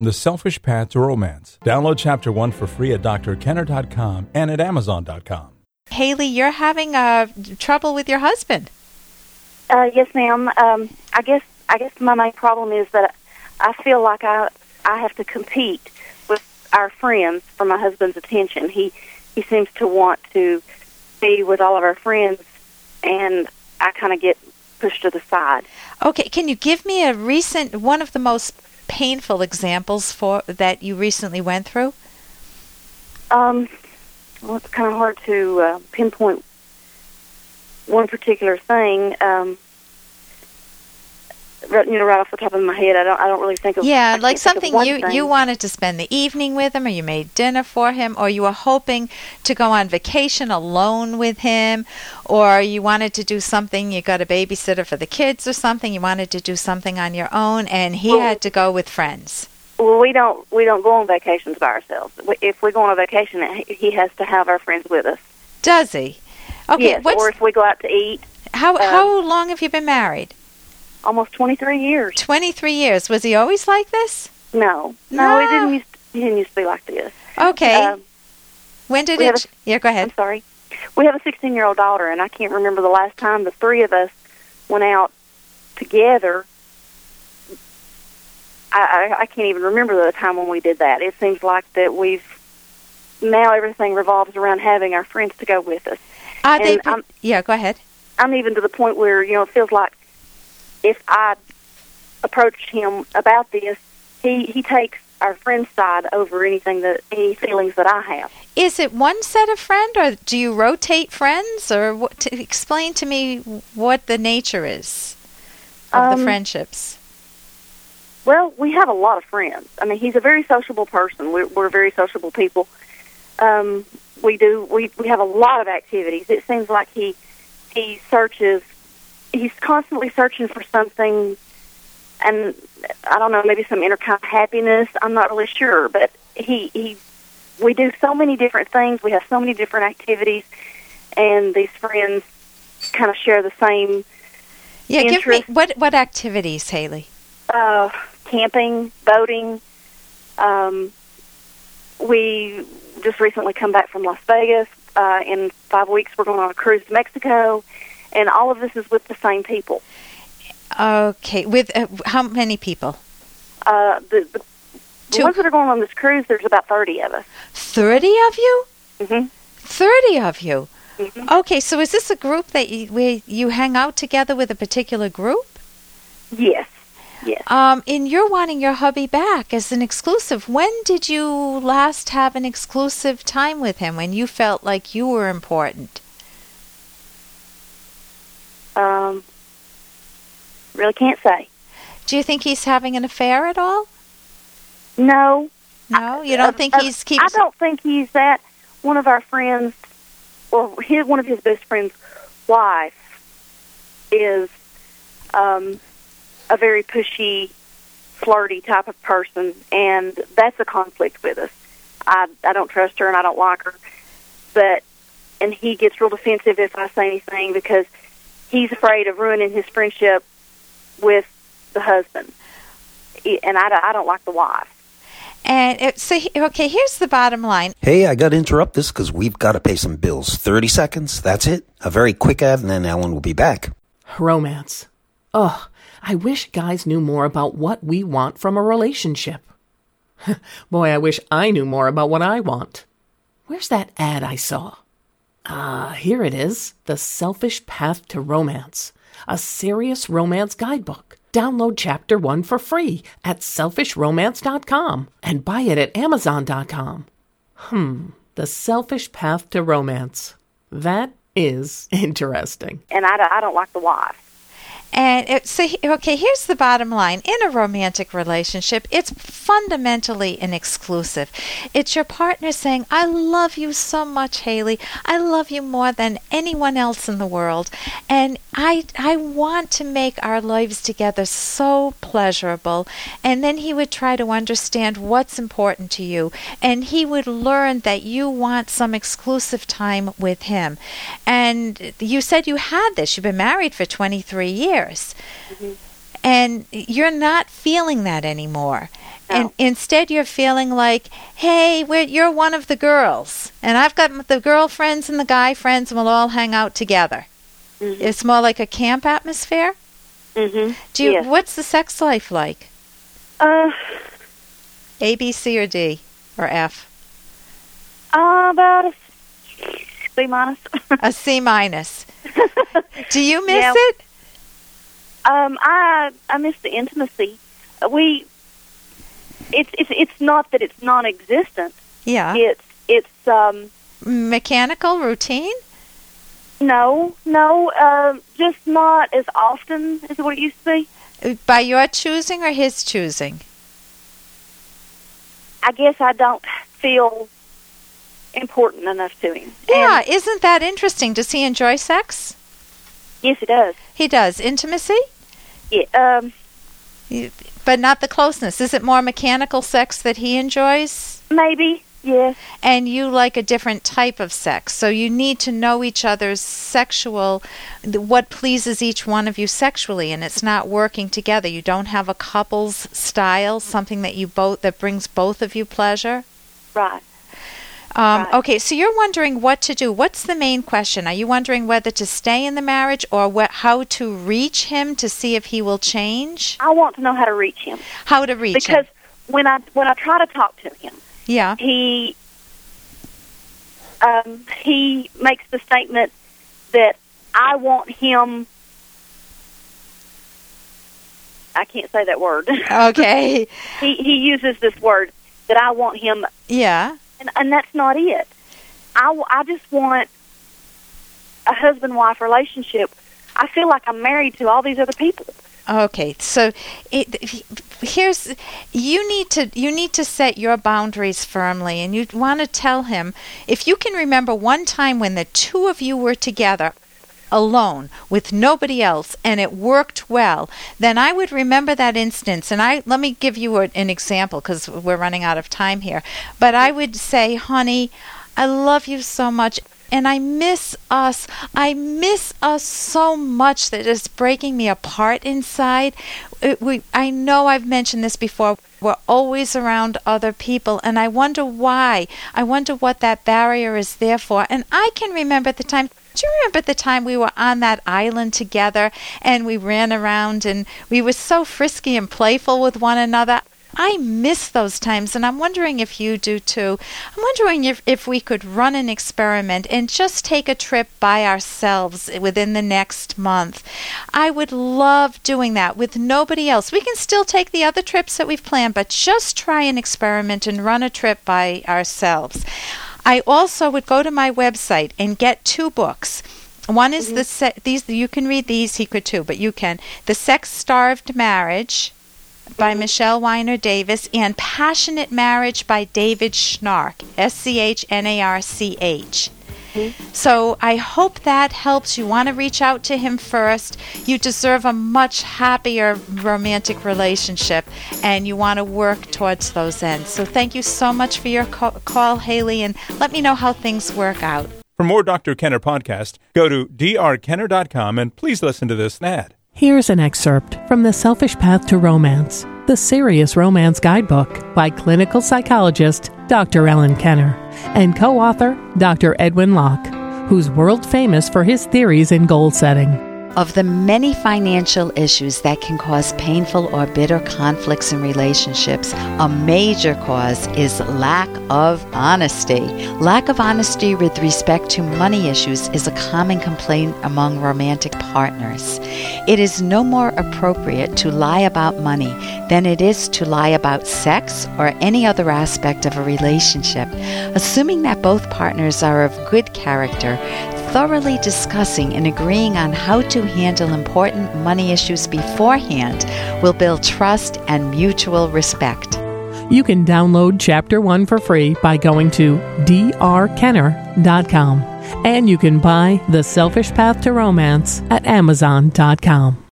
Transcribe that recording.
The Selfish Path to Romance. Download Chapter 1 for free at drkenner.com and at amazon.com. Haley, you're having uh, trouble with your husband. Uh, yes, ma'am. Um, I guess I guess my main problem is that I feel like I I have to compete with our friends for my husband's attention. He he seems to want to be with all of our friends, and I kind of get pushed to the side. Okay, can you give me a recent one of the most painful examples for that you recently went through? Um, well, it's kind of hard to uh, pinpoint one particular thing. Um, you know, right off the top of my head, I don't. I don't really think of. Yeah, like something you thing. you wanted to spend the evening with him, or you made dinner for him, or you were hoping to go on vacation alone with him, or you wanted to do something. You got a babysitter for the kids, or something. You wanted to do something on your own, and he Well- had to go with friends. Well, we don't. We don't go on vacations by ourselves. If we go on a vacation, he- has to have our friends with us. Does he? Okay. yes, or if we go out to eat. how um, how long have you been married? Almost twenty three years. Twenty three years. Was he always like this? No, no, No. it didn't used. It didn't used to be like this. Okay. Um, when did it? a- yeah, go ahead. I'm sorry. We have a 16 year old daughter, and I can't remember the last time the three of us went out together. I, I, I can't even remember the time when we did that. It seems like that we've now everything revolves around having our friends to go with us. Are they? and I'm- yeah, go ahead. I'm even to the point where you know it feels like if I approached him about this, he he takes our friend's side over anything that any feelings that I have. Is it one set of friend, or do you rotate friends, or what, to explain to me what the nature is of the Um, friendships? Well, we have a lot of friends. I mean, he's a very sociable person. We're, we're very sociable people. Um, we do. We we have a lot of activities. It seems like he he searches. He's constantly searching for something, and I don't know, maybe some inner kind of happiness. I'm not really sure, but he he. We do so many different things. We have so many different activities, and these friends kind of share the same Yeah, give me what what activities, Haley? uh, camping, boating. Um, we just recently come back from Las Vegas. Uh, in five weeks, we're going on a cruise to Mexico, and all of this is with the same people. Okay, with uh, how many people? Uh, the the, ones that are going on this cruise, there's about thirty of us. Thirty of you. Mm-hmm. Thirty of you. Mhm. Okay, so is this a group that you, where you hang out together with a particular group? Yes, yes. Um, and you're wanting your hubby back as an exclusive. When did you last have an exclusive time with him when you felt like you were important? Um, really can't say. Do you think he's having an affair at all? No, No, you don't Uh, think uh, he's keeps. I don't think he's that. One of our friends, or his one of his best friends' wife, is um, a very pushy, flirty type of person, and that's a conflict with us. I I don't trust her, and I don't like her. But and he gets real defensive if I say anything because he's afraid of ruining his friendship with the husband, and I, don't- I don't like the wife. And it, so, he- okay, here's the bottom line. Hey, I got to interrupt this because we've got to pay some bills. 30 seconds, that's it. A very quick ad, and then Ellen will be back. Romance. Ugh, I wish guys knew more about what we want from a relationship. Boy, I wish I knew more about what I want. Where's that ad I saw? Ah, here it is The Selfish Path to Romance, a serious romance guidebook. Download chapter one for free at selfishromance.com and buy it at amazon.com. Hmm, The Selfish Path to Romance. That is interesting. and I, I don't like the wife. And it, so, okay, here's the bottom line. In a romantic relationship, it's fundamentally an exclusive. It's your partner saying, I love you so much, Haley. I love you more than anyone else in the world. And I, I want to make our lives together so pleasurable. And then he would try to understand what's important to you. And he would learn that you want some exclusive time with him. And you said you had this. You've been married for 23 years. And you're not feeling that anymore. And instead, you're feeling like, hey, we're, you're one of the girls, and I've got the girlfriends and the guy friends, and we'll all hang out together. Mhm. It's more like a camp atmosphere. Mhm. Do you? Yes. What's the sex life like? Uh, A, B, C, or D, or F? uh, about a C minus. A C minus. Do you miss Yeah. it? Um, I I miss the intimacy. We it's it's it's not that it's non-existent. Yeah. It's it's um Mechanical routine. no no um just not as often as what it used to be. By your choosing or his choosing? I guess I don't feel important enough to him. Yeah. And Isn't that interesting? Does he enjoy sex? Yes, he does. He does. Intimacy? Yeah. Um, But not the closeness. Is it more mechanical sex that he enjoys? maybe. Yes. And you like a different type of sex. So you need to know each other's sexual, what pleases each one of you sexually, and it's not working together. You don't have a couple's style, something that you both that brings both of you pleasure. Right. Um, Right. Okay, so you're wondering what to do. What's the main question? Are you wondering whether to stay in the marriage or wh- how to reach him to see if he will change? I want to know how to reach him How to reach because him? when I when I try to talk to him, Yeah. he um, he makes the statement that I want him. I can't say that word. Okay. he he uses this word that I want him, yeah. And and that's not it. I I just want a husband wife relationship. I feel like I'm married to all these other people. Okay, so it, here's you need to you need to set your boundaries firmly, and you want to tell him if you can remember one time when the two of you were together alone with nobody else and it worked well then i would remember that instance and i let me give you a, an example because we're running out of time here but i would say honey i love you so much and I miss us. I miss us so much that it's breaking me apart inside. It, we, I know I've mentioned this before. We're always around other people, and I wonder why. I wonder what that barrier is there for. And I can remember the time. Do you remember the time we were on that island together and we ran around and we were so frisky and playful with one another? I miss those times, and I'm wondering if you do too. I'm wondering if, if we could run an experiment and just take a trip by ourselves within the next month. I would love doing that with nobody else. We can still take the other trips that we've planned, but just try an experiment and run a trip by ourselves. I also would go to my website and get two books. One is mm-hmm. the se- these you can read these he could too, but you can the Sex Starved Marriage by Michele Weiner Davis and Passionate Marriage by David Schnarch, S C H N A R C H. So I hope that helps. You want to reach out to him first. You deserve a much happier romantic relationship, and you want to work towards those ends. So thank you so much for your call, Haley, and let me know how things work out. For more Dr. Kenner podcast, go to drkenner.com and please listen to this ad. Here's an excerpt from The Selfish Path to Romance, the Serious Romance Guidebook by clinical psychologist Dr. Ellen Kenner and co author Dr. Edwin Locke, who's world famous for his theories in goal setting. Of the many financial issues that can cause painful or bitter conflicts in relationships, a major cause is lack of honesty. Lack of honesty with respect to money issues is a common complaint among romantic partners. It is no more appropriate to lie about money than it is to lie about sex or any other aspect of a relationship. Assuming that both partners are of good character, thoroughly discussing and agreeing on how to handle important money issues beforehand will build trust and mutual respect. You can download Chapter 1 for free by going to drkenner.com. And you can buy The Selfish Path to Romance at amazon.com.